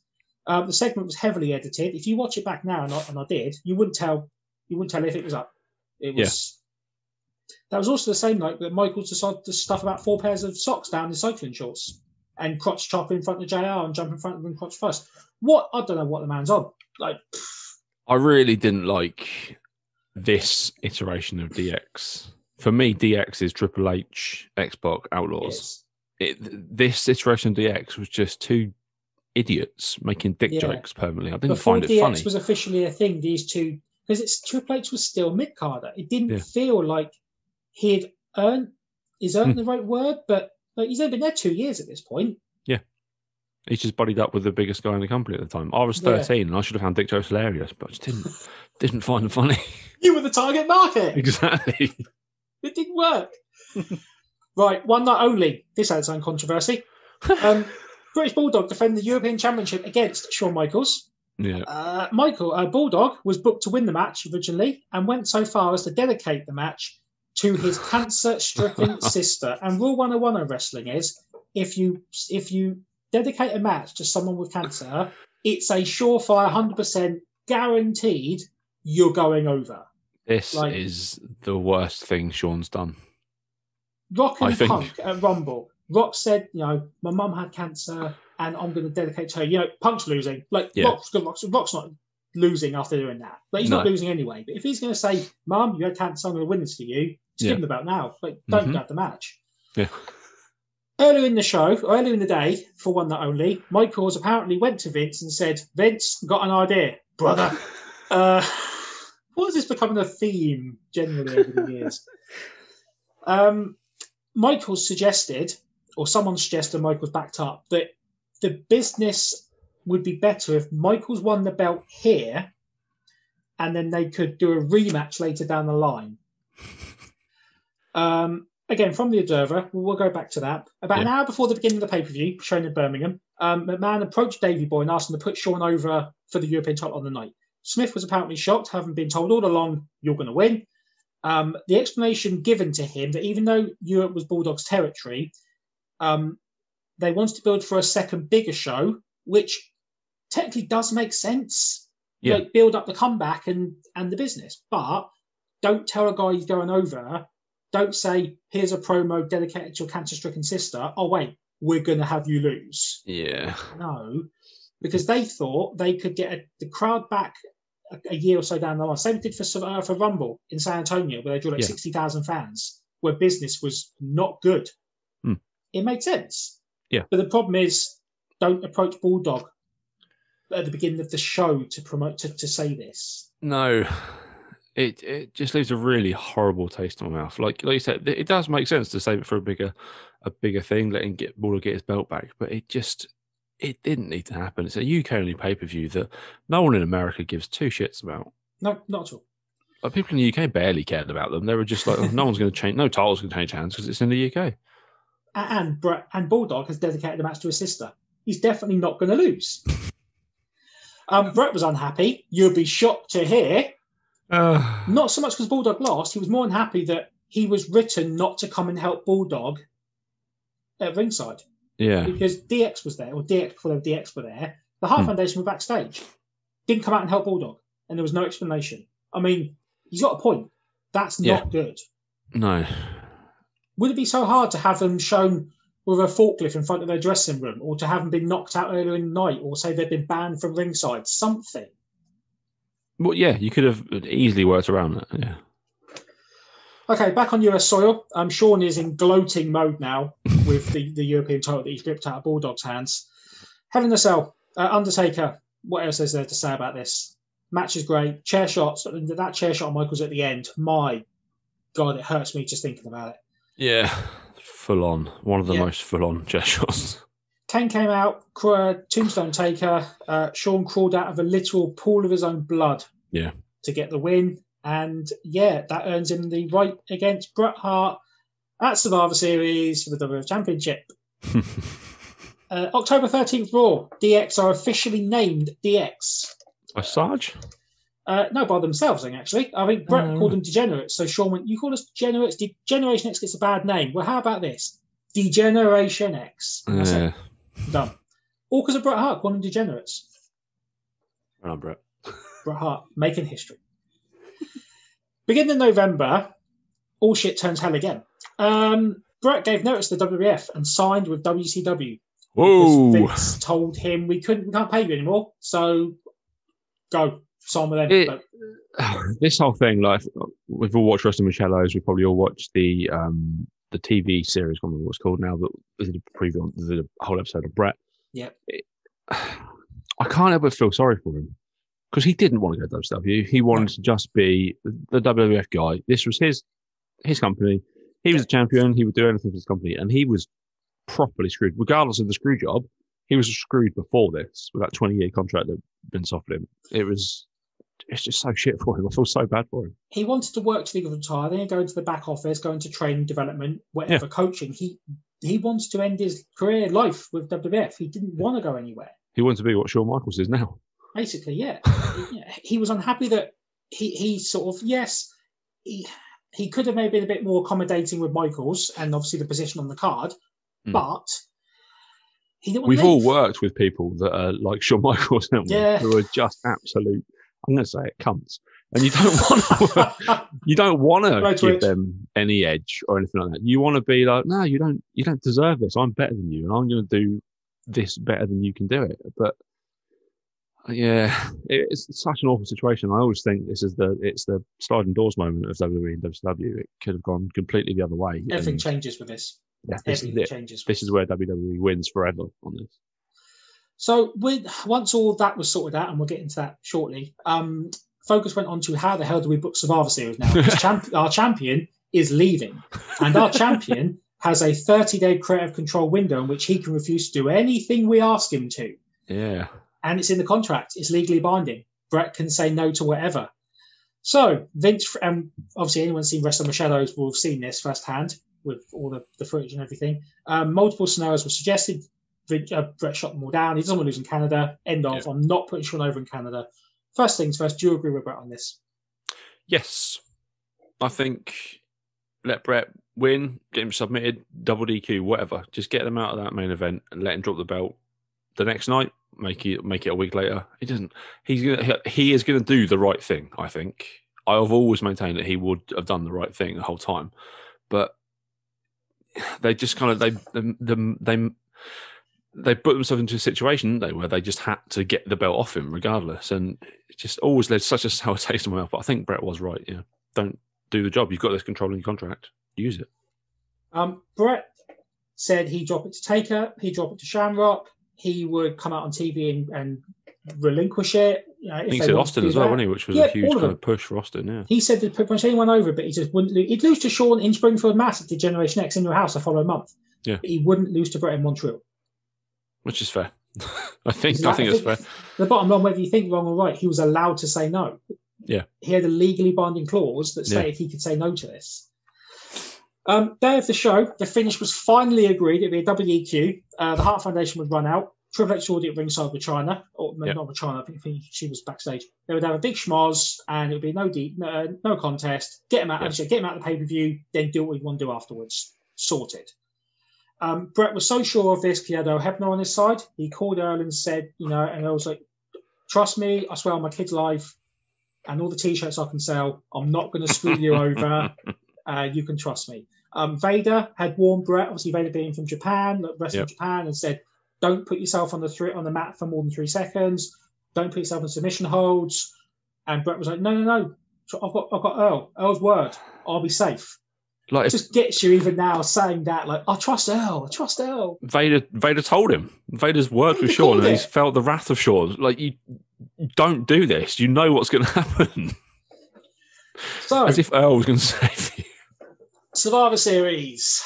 Um, the segment was heavily edited. If you watch it back now, and I, and I did, you wouldn't tell. You wouldn't tell if it was up. It was. That was also the same night that Michaels decided to stuff about four pairs of socks down his cycling shorts and crotch chop in front of JR and jump in front of him crotch first. What I don't know what the man's on. Like I really didn't like this iteration of DX. For me, DX is Triple H, X Pac, Outlaws. yes. It, this iteration of DX was just two idiots making dick Yeah. jokes permanently. I didn't Before find it DX funny. was officially a thing, these two because it's Triple H was still mid carder. It didn't Yeah. feel like he'd earned is earned Hmm. the right word, but like he's only been there two years at this point. Yeah. He's just buddied up with the biggest guy in the company at the time. I was Yeah. 13 and I should have found Dick jokes hilarious, but I just didn't didn't find them funny. You were the target market. exactly. It didn't work. right, one night only. This had its own controversy. Um, British Bulldog defend the European Championship against Shawn Michaels. Yeah. Uh, Michael uh, Bulldog was booked to win the match originally and went so far as to dedicate the match to his cancer-stricken sister. And rule 101 of wrestling is if you if you dedicate a match to someone with cancer, it's a surefire, hundred percent guaranteed you're going over. This Like- is the worst thing Sean's done. Rock I and think- Punk at Rumble. Rock said, you know, my mum had cancer and I'm going to dedicate to her. You know, Punk's losing. Like, Yeah. Rock's, Rock's, Rock's not losing after doing that. Like, he's not losing anyway. But if he's going to say, Mum, you had cancer, I'm going to win this for you, just Yeah. give him about now. Like, don't Mhm. grab the match. Yeah. Earlier in the show, earlier in the day, for one night only, Michaels apparently went to Vince and said, Vince, got an idea, brother. uh, what is this becoming a theme generally over the years? Um, Michaels suggested, or someone suggested, Michaels backed up, that the business would be better if Michaels won the belt here and then they could do a rematch later down the line. Um, again, from the Observer, we'll, go back to that. About an hour before the beginning of the pay per view, shown in Birmingham, um, McMahon approached Davey Boy and asked him to put Sean over for the European title on the night. Smith was apparently shocked, having been told all along, you're going to win. Um, the explanation given to him that even though Europe was Bulldog's territory, um, they wanted to build for a second bigger show, which technically does make sense. Yeah. Like build up the comeback and and the business, but don't tell a guy he's going over. Don't say here's a promo dedicated to your cancer-stricken sister. Oh wait, we're going to have you lose. Yeah. No, because they thought they could get a, the crowd back a, year or so down the line. Same did for uh, for Rumble in San Antonio, where they drew like Yeah. sixty thousand fans, where business was not good. Hmm. It made sense. Yeah. But the problem is, don't approach Bulldog at the beginning of the show to promote to, to say this. No, it it just leaves a really horrible taste in my mouth. Like like you said, it does make sense to save it for a bigger a bigger thing, letting get Waller get his belt back, but it just it didn't need to happen. It's a UK only pay per view that no one in America gives two shits about. No, not at all. Like people in the UK barely cared about them. They were just like, oh, no one's going to change, no title's going to change hands because it's in the UK. And and Bulldog has dedicated the match to his sister. He's definitely not going to lose. Um, Bret was unhappy. You'll be shocked to hear Uh, Not so much because Bulldog lost. He was more unhappy that he was written not to come and help Bulldog at ringside yeah, because DX was there, or DX before DX were there. The Hart Hmm. Foundation were backstage, didn't come out and help Bulldog, and there was no explanation. I mean, he's got a point. That's Yeah. not good. no, Would it be so hard to have them shown with a forklift in front of their dressing room, or to have them been knocked out earlier in the night, or say they've been banned from ringside? Something. well, yeah, you could have easily worked around that. Yeah, Okay, back on US soil. Um, Shawn is in gloating mode now with the, the European title that he's ripped out of Bulldog's hands. Hell in a Cell, uh, Undertaker. What else is there to say about this? Match is great. Chair shots. That chair shot Michaels at the end. My God, it hurts me just thinking about it. yeah, full on. One of the Yeah. most full on chair shots. Kane came out. Tombstone Taker. Uh, Shawn crawled out of a literal pool of his own blood. Yeah. To get the win, and yeah, that earns him the right against Bret Hart at Survivor Series for the WWF Championship. Uh, October 13th, Raw. DX are officially named DX. A Sarge? Uh, no, by themselves, I think, actually. I think Bret Oh, called them degenerates. So Shawn went, You call us degenerates? De- Generation X gets a bad name. Well, how about this? Degeneration X. That's Yeah. it. Done. All because of Bret Hart calling them degenerates. Done, Brett. Bret Hart making history. Beginning in November, all shit turns hell again. Um, Bret gave notice to the WWF and signed with WCW. Whoa. Vince told him we couldn't, we can't pay you anymore. So go sign with them. It- But this whole thing, like we've all watched Wrestling with Shadows, we probably all watched the um the TV series, I can't remember what it's called now, but there's a preview on the whole episode of Bret. Yeah, I can't help but feel sorry for him because he didn't want to go to WCW. He wanted to just be the WWF guy. This was his his company. He was a champion. He would do anything for his company, and he was properly screwed. Regardless of the screw job, he was screwed before this with that 20 year contract that Vince offered him. It was it's just so shit for him. I feel so bad for him. he wanted to work to the retire, then he'd go into the back office, go into training development, whatever coaching. He he wants to end his career life with WWF. He didn't want to go anywhere. He wanted to be what Shawn Michaels is now. Basically, yeah. He was unhappy that he he sort of yes he he could have maybe been a bit more accommodating with Michaels and obviously the position on the card, Hmm. but he didn't want We've to all worked with people that are like Shawn Michaels? Yeah. Who are just absolute. I'm going to say it, cunts. And you don't want to. you don't want to Right, give Rich. them any edge or anything like that. You want to be like, no, you don't. You don't deserve this. I'm better than you, and I'm going to do this better than you can do it. But yeah, it's such an awful situation. I always think this is the it's the sliding doors moment of WWE and WCW. It could have gone completely the other way. Everything and changes with this. yeah, this is Everything changes. This is where WWE wins forever on this. So with once all that was sorted out, and we'll get into that shortly, um, focus went on to how the hell do we book Survivor Series now? Champ- our champion is leaving, and our champion has a 30-day creative control window in which he can refuse to do anything we ask him to, Yeah. And it's in the contract. It's legally binding. Bret can say no to whatever. So Vince, and obviously anyone seen Wrestling with Shadows will have seen this firsthand. with all the, the footage and everything. Um, multiple scenarios were suggested. Vin- Uh, Bret shot them all down. He doesn't want to lose in Canada. End of. I'm not putting Shawn over in Canada. First things first. Do you agree with Bret on this? Yes, I think let Bret win, get him submitted, double DQ, whatever. Just get them out of that main event and let him drop the belt the next night. Make it make it a week later. He doesn't. He's gonna. He is gonna do the right thing. I think. I've always maintained that he would have done the right thing the whole time, but they just kind of they they they they put themselves into a situation they where they just had to get the belt off him regardless, and it just always led such a sour taste in my mouth. But I think Bret was right. Yeah, don't do the job. You've got this control in your contract. Use it. Um, Bret said he'd drop it to Taker, he'd drop it to Shamrock, he would come out on TV and, and relinquish it. Uh, you know, I think he said Austin as well, that. wasn't he? Which was Yeah, a huge kind of push for Austin. Yeah. He said they'd punch anyone over, but he just wouldn't lose. He'd lose to Shawn in Springfield Mass at Generation X in your house the following month. Yeah. But he wouldn't lose to Bret in Montreal. which is fair. I think Is I think it's fair. The bottom line, whether you think wrong or right, he was allowed to say no. Yeah. He had a legally binding clause that Yeah. stated he could say no to this. Um, day of the show, the finish was finally agreed. It'd be a WEQ. Uh, the Hart Foundation would run out. Triple H already at ringside with Chyna, or no, Yeah. not with Chyna. I think, she was backstage. They would have a big schmoz, and it would be no deep, no, no contest. Get him out, actually, get him out of the pay per view, then do what we want to do afterwards. Sorted. Um, Bret was so sure of this, he had Earl Hebner on his side. He called Earl and said, you know, and I was like, trust me, I swear on my kid's life and all the t-shirts I can sell, I'm not going to screw you over. Uh, you can trust me. Um, Vader had warned Bret, obviously Vader being from Japan, like wrestling Yep. Japan, and said, don't put yourself on the three, on the mat for more than three seconds. Don't put yourself in submission holds. And Bret was like, no, no, no. I've got, I've got Earl. Earl's word. I'll be safe. Like It just gets you even now saying that, like, I trust Earl. I trust Earl. Vader Vader told him. Vader's word He with Shawn, and he's felt the wrath of Shawn. Like you don't do this. You know what's going to happen. So, As if Earl was going to save. Survivor Series.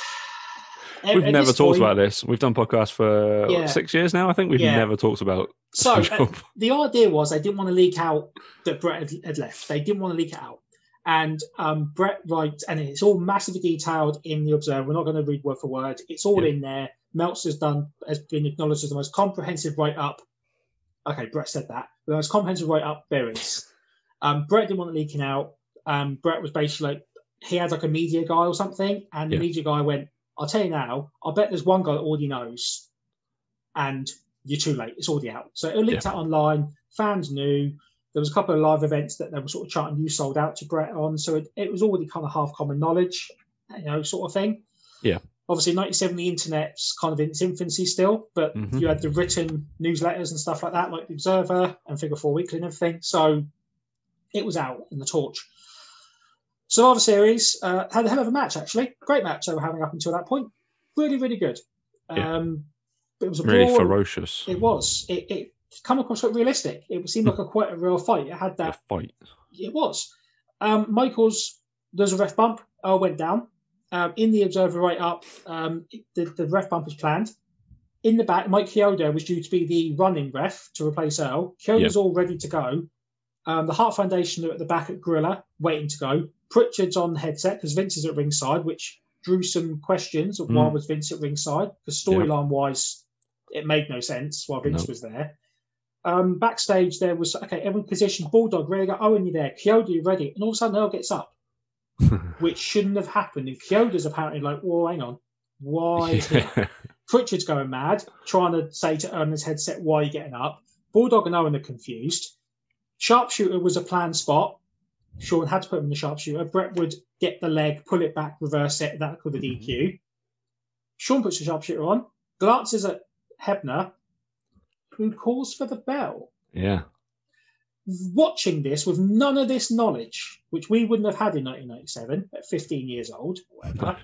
At- We've at never talked point- about this. We've done podcasts for what, six years now. I think we've Yeah. never talked about. So the uh, the idea was they didn't want to leak out that Bret had, had left. They didn't want to leak it out. And um, Bret writes, and it's all massively detailed in the Observer. We're not going to read word for word. It's all Yeah. in there. Meltzer's done has been acknowledged as the most comprehensive write up. Okay, Bret said that. The most comprehensive write up there is. Um, Bret didn't want it leaking out. Um, Bret was basically like he had like a media guy or something, and the Yeah. media guy went, "I'll tell you now. I bet there's one guy that already knows, and you're too late. It's already out. So it leaked out online. Fans knew. There was a couple of live events that they were sort of charting you sold out to Bret on. So it, it was already kind of half common knowledge, you know, sort of thing. Yeah. Obviously, 97, the internet's kind of in its infancy still, but Mhm. you had the written newsletters and stuff like that, like the Observer and Figure Four Weekly and everything. So it was out in the torch. Survivor Series uh, had a hell of a match, actually. Great match they were having up until that point. Really, really good. Yeah. Um, but it was a really ferocious. It was. It, it come across quite realistic. It seemed like a quite a real fight. It had that A fight. It was. Um, Michaels. There's a ref bump. Earl went down. Um, in the observer write up, um, the, the ref bump was planned. In the back, Mike Chioda was due to be the running ref to replace Earl. Chioda's all ready to go. Um, the Hart Foundation are at the back at Gorilla, waiting to go. Pritchard's on headset because Vince is at ringside, which drew some questions of why Mm. was Vince at ringside because storyline wise, it made no sense why Vince was there. Um, backstage, there was okay, every position, Bulldog, ready to go. Owen, you're there. Chioda, you ready? And all of a sudden, Earl gets up, which shouldn't have happened. And Chioda's apparently like, whoa, hang on. Why is? Yeah. Pritchard's going mad, trying to say to Earl in his headset, why are you getting up? Bulldog and Owen are confused. Sharpshooter was a planned spot. Shawn had to put him in the sharpshooter. Bret would get the leg, pull it back, reverse it, that with a DQ. Shawn puts the sharpshooter on, glances at Hebner, who calls for the bell. yeah. Watching this with none of this knowledge, which we wouldn't have had in 1997 at 15 years old, whatever,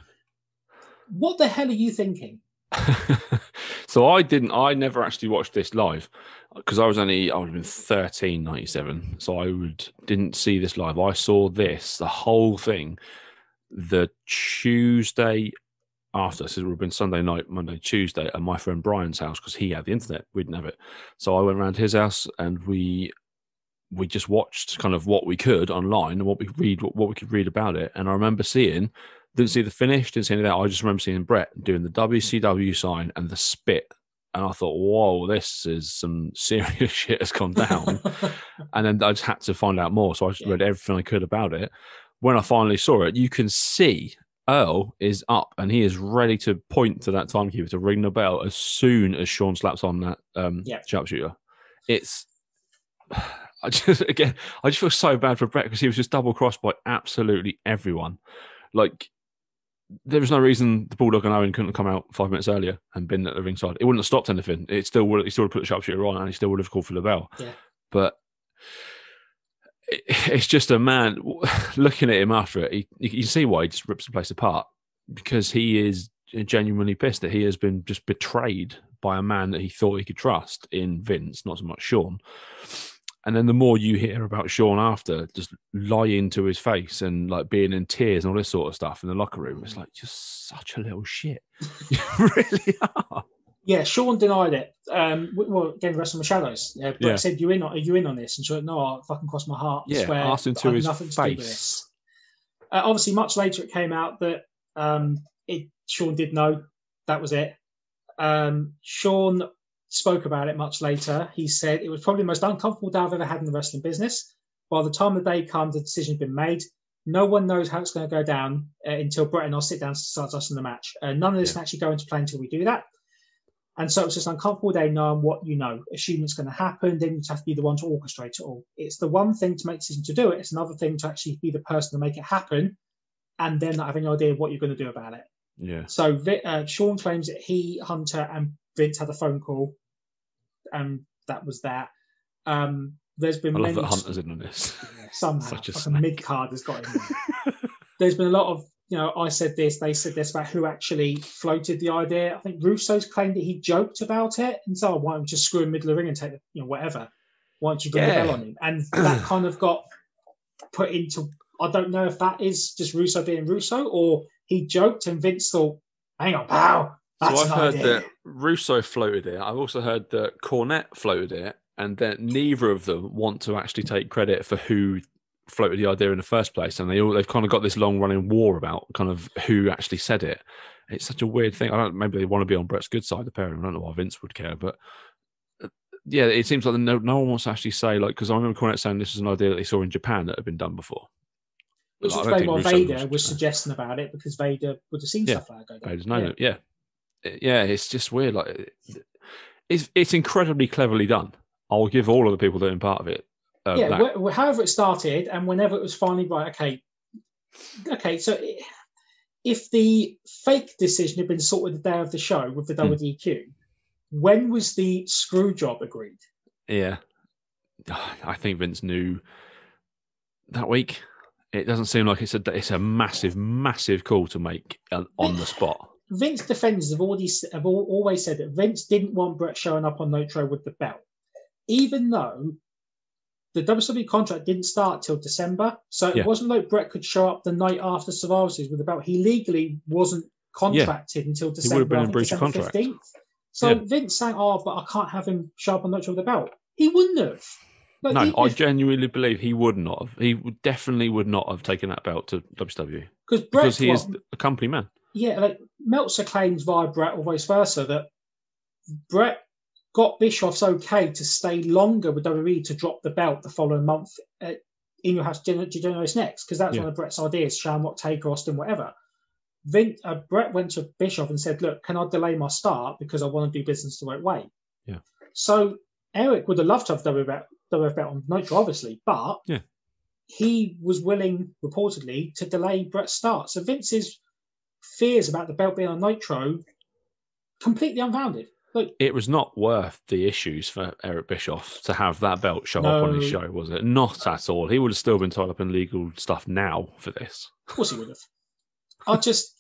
what the hell are you thinking? so I didn't. I never actually watched this live because I was only I would have been 13, 97. So I would didn't see this live. I saw this the whole thing the Tuesday after. So it would have been Sunday night, Monday, Tuesday at my friend Brian's house because he had the internet. We didn't have it. So I went around his house and we we just watched kind of what we could online and what we read what, what we could read about it. And I remember seeing Didn't see the finish, didn't see any of that. I just remember seeing Bret doing the WCW sign and the spit. And I thought, whoa, this is some serious shit has gone down. and then I just had to find out more. So I just Yeah. read everything I could about it. When I finally saw it, you can see Earl is up and he is ready to point to that timekeeper to ring the bell as soon as Shawn slaps on that um, Yeah. sharpshooter. It's. I just again, I just feel so bad for Bret because he was just double crossed by absolutely everyone. Like there was no reason the Bulldog and Owen couldn't have come out five minutes earlier and been at the ringside. It wouldn't have stopped anything. It still would. He still would have put the sharpshooter on, and he still would have called for the bell. Yeah. But it, it's just a man looking at him after it. He, you can see why he just rips the place apart because he is genuinely pissed that he has been just betrayed by a man that he thought he could trust in Vince, not so much Shawn. And then the more you hear about Shawn after, just lying to his face and like being in tears and all this sort of stuff in the locker room, it's like you're such a little shit. You really are. Yeah, Shawn denied it. Um, well, again, Wrestle in the Shadows. Yeah, Bret Yeah. said, "You in? Are you in on this?" And she went, "No, I fucking crossed my heart. I Yeah, swear, asked him to his nothing to do with face. this." Uh, obviously, much later it came out that um, it, Shawn did know. That was it. Um, Shawn spoke about it much later. He said it was probably the most uncomfortable day I've ever had in the wrestling business. By the time the day comes, the decision's been made. No one knows how it's going to go down uh, until Bret and I'll sit down to start us in the match. Uh, none of this Yeah. can actually go into play until we do that. And so it's just an uncomfortable day knowing what you know, assuming it's going to happen, then you have to be the one to orchestrate it all. It's the one thing to make a decision to do it, it's another thing to actually be the person to make it happen and then not having any idea what you're going to do about it. Yeah. So uh, Shawn claims that he, Hunter, and Vince had a phone call, and that was that. Um, there's been I love many that Hunter's in on this. somehow Such a like a mid card has got him. in. there's been a lot of you know I said this, they said this about who actually floated the idea. I think Russo's claimed that he joked about it and so why don't you just screw in middle of the ring and take the you know whatever. Why don't you bring Yeah. the bell on him? And that kind of got put into I don't know if that is just Russo being Russo or he joked and Vince thought, hang on, pal. That's so I've heard idea." that Russo floated it. I've also heard that Cornette floated it, and that neither of them want to actually take credit for who floated the idea in the first place. And they all they've kind of got this long running war about kind of who actually said it. It's such a weird thing. I don't. Maybe they want to be on Bret's good side. The pair. I don't know why Vince would care, but. uh, Yeah, it seems like no, no one wants to actually say like because I remember Cornette saying this is an idea that they saw in Japan that had been done before. Which Like, was I don't very think well Russo Vader was suggesting about it because Vader would have seen Yeah. stuff like that. Vader's known Yeah. it. Yeah, yeah. It's just weird. Like it's it's incredibly cleverly done. I'll give all of the people that are in part of it. Uh, yeah, wh- however it started, and whenever it was finally right, okay, okay. So if the fake decision had been sorted the day of the show with the. WDQ, when was the screw job agreed? yeah, I think Vince knew that week. It doesn't seem like it's a it's a massive massive call to make uh, on the spot. Vince defenders have already have al- always said that Vince didn't want Bret showing up on Nitro with the belt, even though the WWE contract didn't start till December. So it Yeah. wasn't like Bret could show up the night after Survivor Series with the belt. He legally wasn't contracted until would have December. been in breach of contract. 15th. So Yeah. Vince saying, "Oh, but I can't have him show up on Nitro with the belt." He wouldn't have. But No, he- I if- genuinely believe he would not have. He definitely would not have taken that belt to WWE because he is a company man. yeah, like Meltzer claims via Bret or vice versa that Bret got Bischoff's okay to stay longer with WWE to drop the belt the following month uh, in your house. Do you do you next? Because that's Yeah. one of Bret's ideas, showing what Taker, Austin, whatever. Vin, uh, Bret went to Bischoff and said, "Look, can I delay my start because I want to do business the right way?" Yeah. So Eric would have loved to have WF belt on Nitro, obviously, but Yeah. he was willing, reportedly, to delay Bret's start. So Vince's fears about the belt being on Nitro completely unfounded. Like, It was not worth the issues for Eric Bischoff to have that belt show up on his show, was it? Not at all. He would have still been tied up in legal stuff now for this. of course he would have. I just,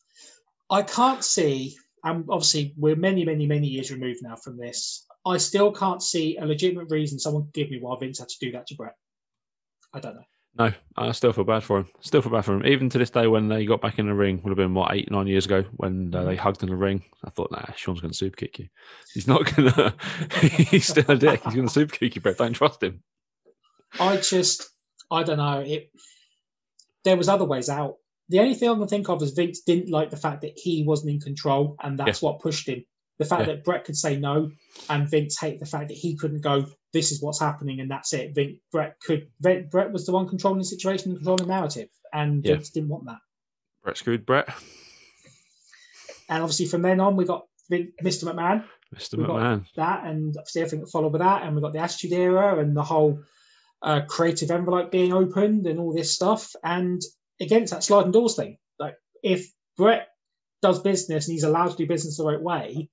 I can't see, and obviously we're many, many, many years removed now from this. I still can't see a legitimate reason someone could give me why Vince had to do that to Bret. I don't know. No, I still feel bad for him. Still feel bad for him. Even to this day, when they got back in the ring, would have been what eight, nine years ago when uh, they hugged in the ring. I thought, nah, Shawn's going to super kick you. He's not going to. he's still a dick. He's going to super kick you, Bret. Don't trust him. I just, I don't know. It. There was other ways out. the only thing I can think of is Vince didn't like the fact that he wasn't in control, and that's what pushed him. The fact Yeah. that Bret could say no, and Vince hate the fact that he couldn't go. This is what's happening, and that's it. Vince, Bret could. Bret, Bret was the one controlling the situation and controlling the narrative, and Yeah. Vince didn't want that. Bret screwed Bret, And obviously, from then on, we got Mr. McMahon, Mr. We McMahon. that, and obviously everything that followed with that, and we got the Attitude Era and the whole uh, creative envelope being opened and all this stuff. And against that sliding doors thing, like if Bret does business and he's allowed to do business the right way,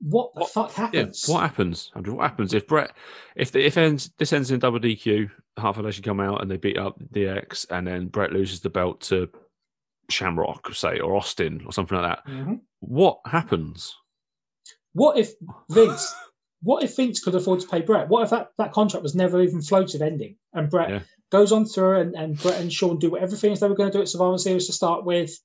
what the What- fuck Yeah, happens? what happens? Andrew, what happens if Bret, if the, if ends this ends in double DQ, half of should come out and they beat up DX, and then Bret loses the belt to Shamrock, say, or Austin, or something like that. Mhm. What happens? What if Vince? What if Vince could afford to pay Bret? What if that, that contract was never even floated ending and Bret Yeah. goes on through and, and Bret and Shawn do whatever things they were going to do at Survivor Series to start with,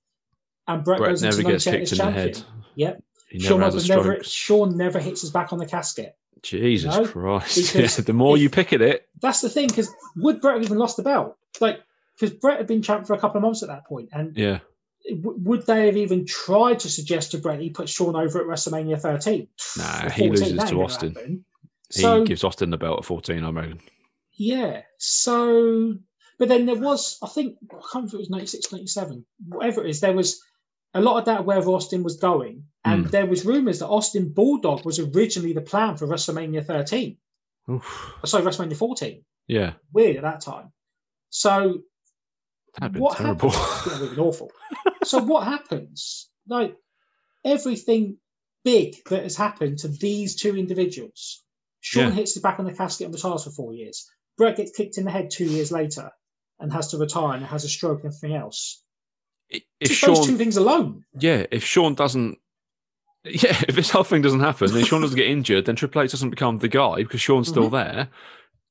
and Bret, Bret goes never into gets 98 kicked in the champion. head. Yep. Shawn never has a Michaels never. Shawn never hits his back on the casket. Jesus No, Christ! Yeah, the more if- you pick at it, That's the thing, because would Bret have even lost the belt? Like, because Bret had been champ for a couple of months at that point, and yeah, w- would they have even tried to suggest to Bret he put Shawn over at WrestleMania 13? Nah, he loses to Austin. he So gives Austin the belt at fourteen. I imagine. yeah, so but then there was, I think, I can't remember if it was 96, 97, whatever it is. There was a lot of that where Austin was going, and Hmm. there was rumors that Austin Bulldog was originally the plan for WrestleMania 13. Oof. Sorry, WrestleMania 14. Yeah, Weird at that time. So that'd what terrible. happens? It would have been awful. so what happens? Like everything big that has happened to these two individuals. Shawn Yeah. hits the back on the casket and retires for four years. Bret gets kicked in the head two years later and has to retire and has a stroke and everything else. If Just those two things alone. yeah, if Shawn doesn't, yeah, if this whole thing doesn't happen, if Shawn doesn't get injured, then Triple H doesn't become the guy because Shawn's still there.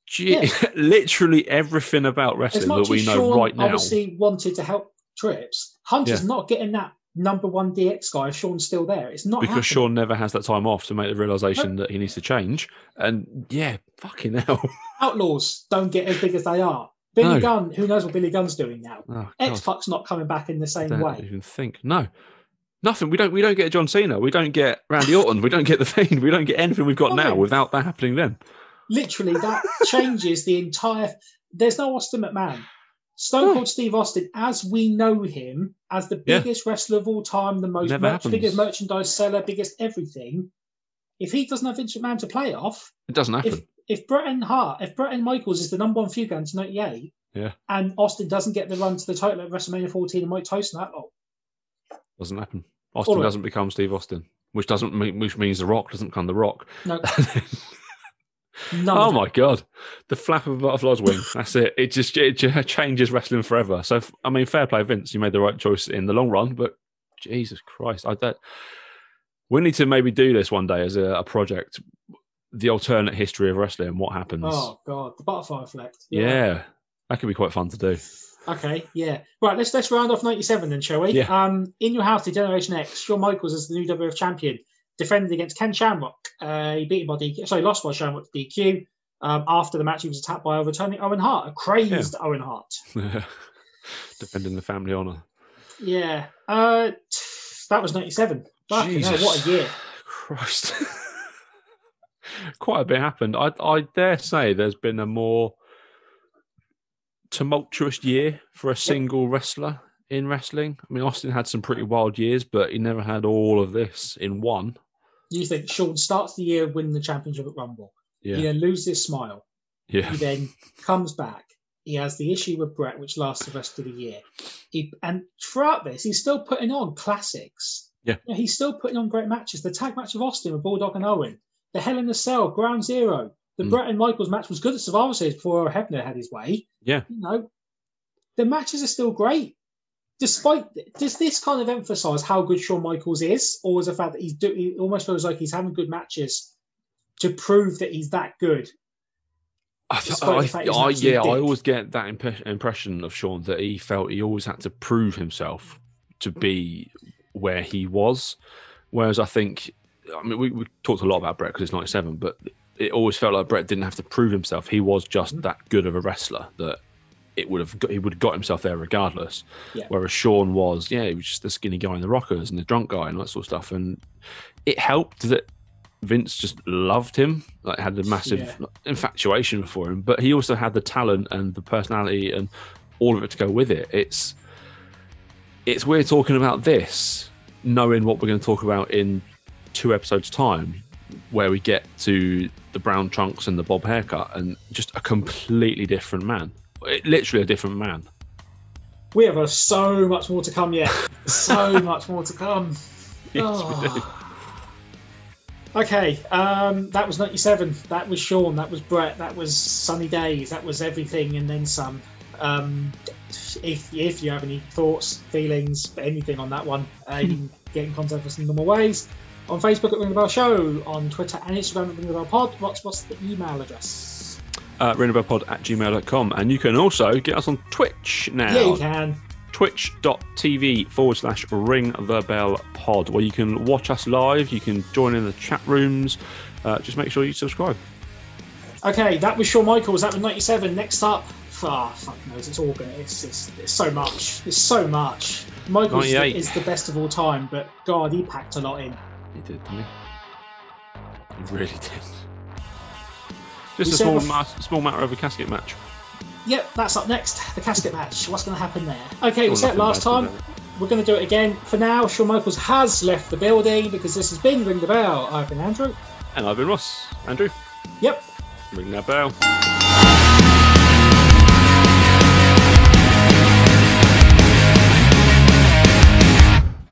Gee, Mm-hmm. Yeah. literally everything about wrestling that we know Shawn right now. obviously wanted to help Trips, Hunter's Yeah. not getting that number one DX guy if Shawn's still there. It's not because happening. Shawn never has that time off to make the realization that he needs to change. And yeah, fucking hell. Outlaws don't get as big as they are. Billy No. Gunn, who knows what Billy Gunn's doing now? Oh, X Pac's not coming back in the same way. I don't way. even think. No. Nothing. We don't we don't get John Cena. We don't get Randy Orton. We don't get the Fiend. We don't get anything we've got now No. without that happening then. Literally, that changes the entire. There's no Austin McMahon. Stone. Cold Steve Austin, as we know him, as the Yeah. biggest wrestler of all time, the most happens. biggest merchandise seller, biggest everything. If he doesn't have Vince McMahon to play off, It doesn't happen. if if Bret and Hart, if Bret and Michaels is the number one feud going to '98, Yeah. and Austin doesn't get the run to the title at WrestleMania 14 and Mike Tyson, that lot, doesn't happen. Austin right. doesn't become Steve Austin, which doesn't mean, which means The Rock doesn't become The Rock. no, oh my god, the flap of a butterfly's wing. That's it. It just it just changes wrestling forever. So I mean, fair play, Vince. You made the right choice in the long run, but Jesus Christ, I don't. We need to maybe do this one day as a, a project. The alternate history of wrestling and what happens. Oh god, the butterfly effect. yeah. that could be quite fun to do. Okay, yeah. Right, let's let's round off '97 then, shall we? Yeah. Um, in your house, the Generation X, Shawn Michaels is the new WWF champion, defended against Ken Shamrock. Uh, he beat him by DQ. Sorry, lost by Shamrock to DQ. Um, after the match, he was attacked by a returning Owen Hart, a crazed Owen Hart. Defending the family honor. Yeah. Uh, that was '97. Fucking hell, Jesus. what a year! Christ. Quite a bit happened. I, I dare say there's been a more tumultuous year for a single wrestler in wrestling. I mean, Austin had some pretty wild years, but he never had all of this in one. You think Shawn starts the year winning the championship at Rumble? He Yeah. then loses his smile. Yeah. He then comes back. He has the issue with Bret, which lasts the rest of the year. He, and throughout this, he's still putting on classics. Yeah. You know, he's still putting on great matches. The tag match of Austin with Bulldog and Owen, the Hell in the Cell, Ground Zero, the Mm. Brett and Michaels match was good at Survivor Series before Hebner had his way. Yeah. You know, the matches are still great. Despite does this kind of emphasize how good Shawn Michaels is, or is the fact that he's do, he almost feels like he's having good matches to prove that he's that good? I, I, I- yeah, I always get that imp- impression of Shawn that he felt he always had to prove himself to be where he was. Whereas I think, I mean, we, we talked a lot about Bret because it's 97, but it always felt like Bret didn't have to prove himself. He was just that good of a wrestler that it would have got, he would have got himself there regardless. Yeah. Whereas Shawn was, yeah, he was just the skinny guy in the rockers and the drunk guy and that sort of stuff. And it helped that Vince just loved him, like had a massive Yeah. infatuation for him. But he also had the talent and the personality and all of it to go with it. It's it's weird talking about this, knowing what we're going to talk about in two episodes' time, where we get to the brown trunks and the bob haircut, and just a completely different man. Literally a different man. We have uh, so much more to come yet. so much more to come. Yes, Oh. Okay, um, that was 97. That was Shawn. That was Bret. That was Sunny Days. That was everything and then some. Um, if, if you have any thoughts, feelings, anything on that one, uh, you can get in contact with us in normal ways. On Facebook at Ring the Bell Show, on Twitter and Instagram at Ring the Bell Pod. What's, what's the email address? Uh, rinabellpod at gmail.com. And you can also get us on Twitch now. Yeah, you can. twitch.tv forward slash ring the bell pod where you can watch us live you can join in the chat rooms uh, just make sure you subscribe Okay, that was Shawn Michaels. That was 97. Next up, ah, fuck knows, it's all good. It's, it's, it's so much. It's so much. Michaels is the, is the best of all time, but God, he packed a lot in. He did didn't he he really did just a small, bef- ma- small matter of a casket match Yep, that's up next. The casket match. What's going to happen there? Okay, we Well, said last time. to. We're going to do it again. For now, Shawn Michaels has left the building because this has been Ring the Bell. I've been Andrew. and I've been Ross Andrew Yep. ring that bell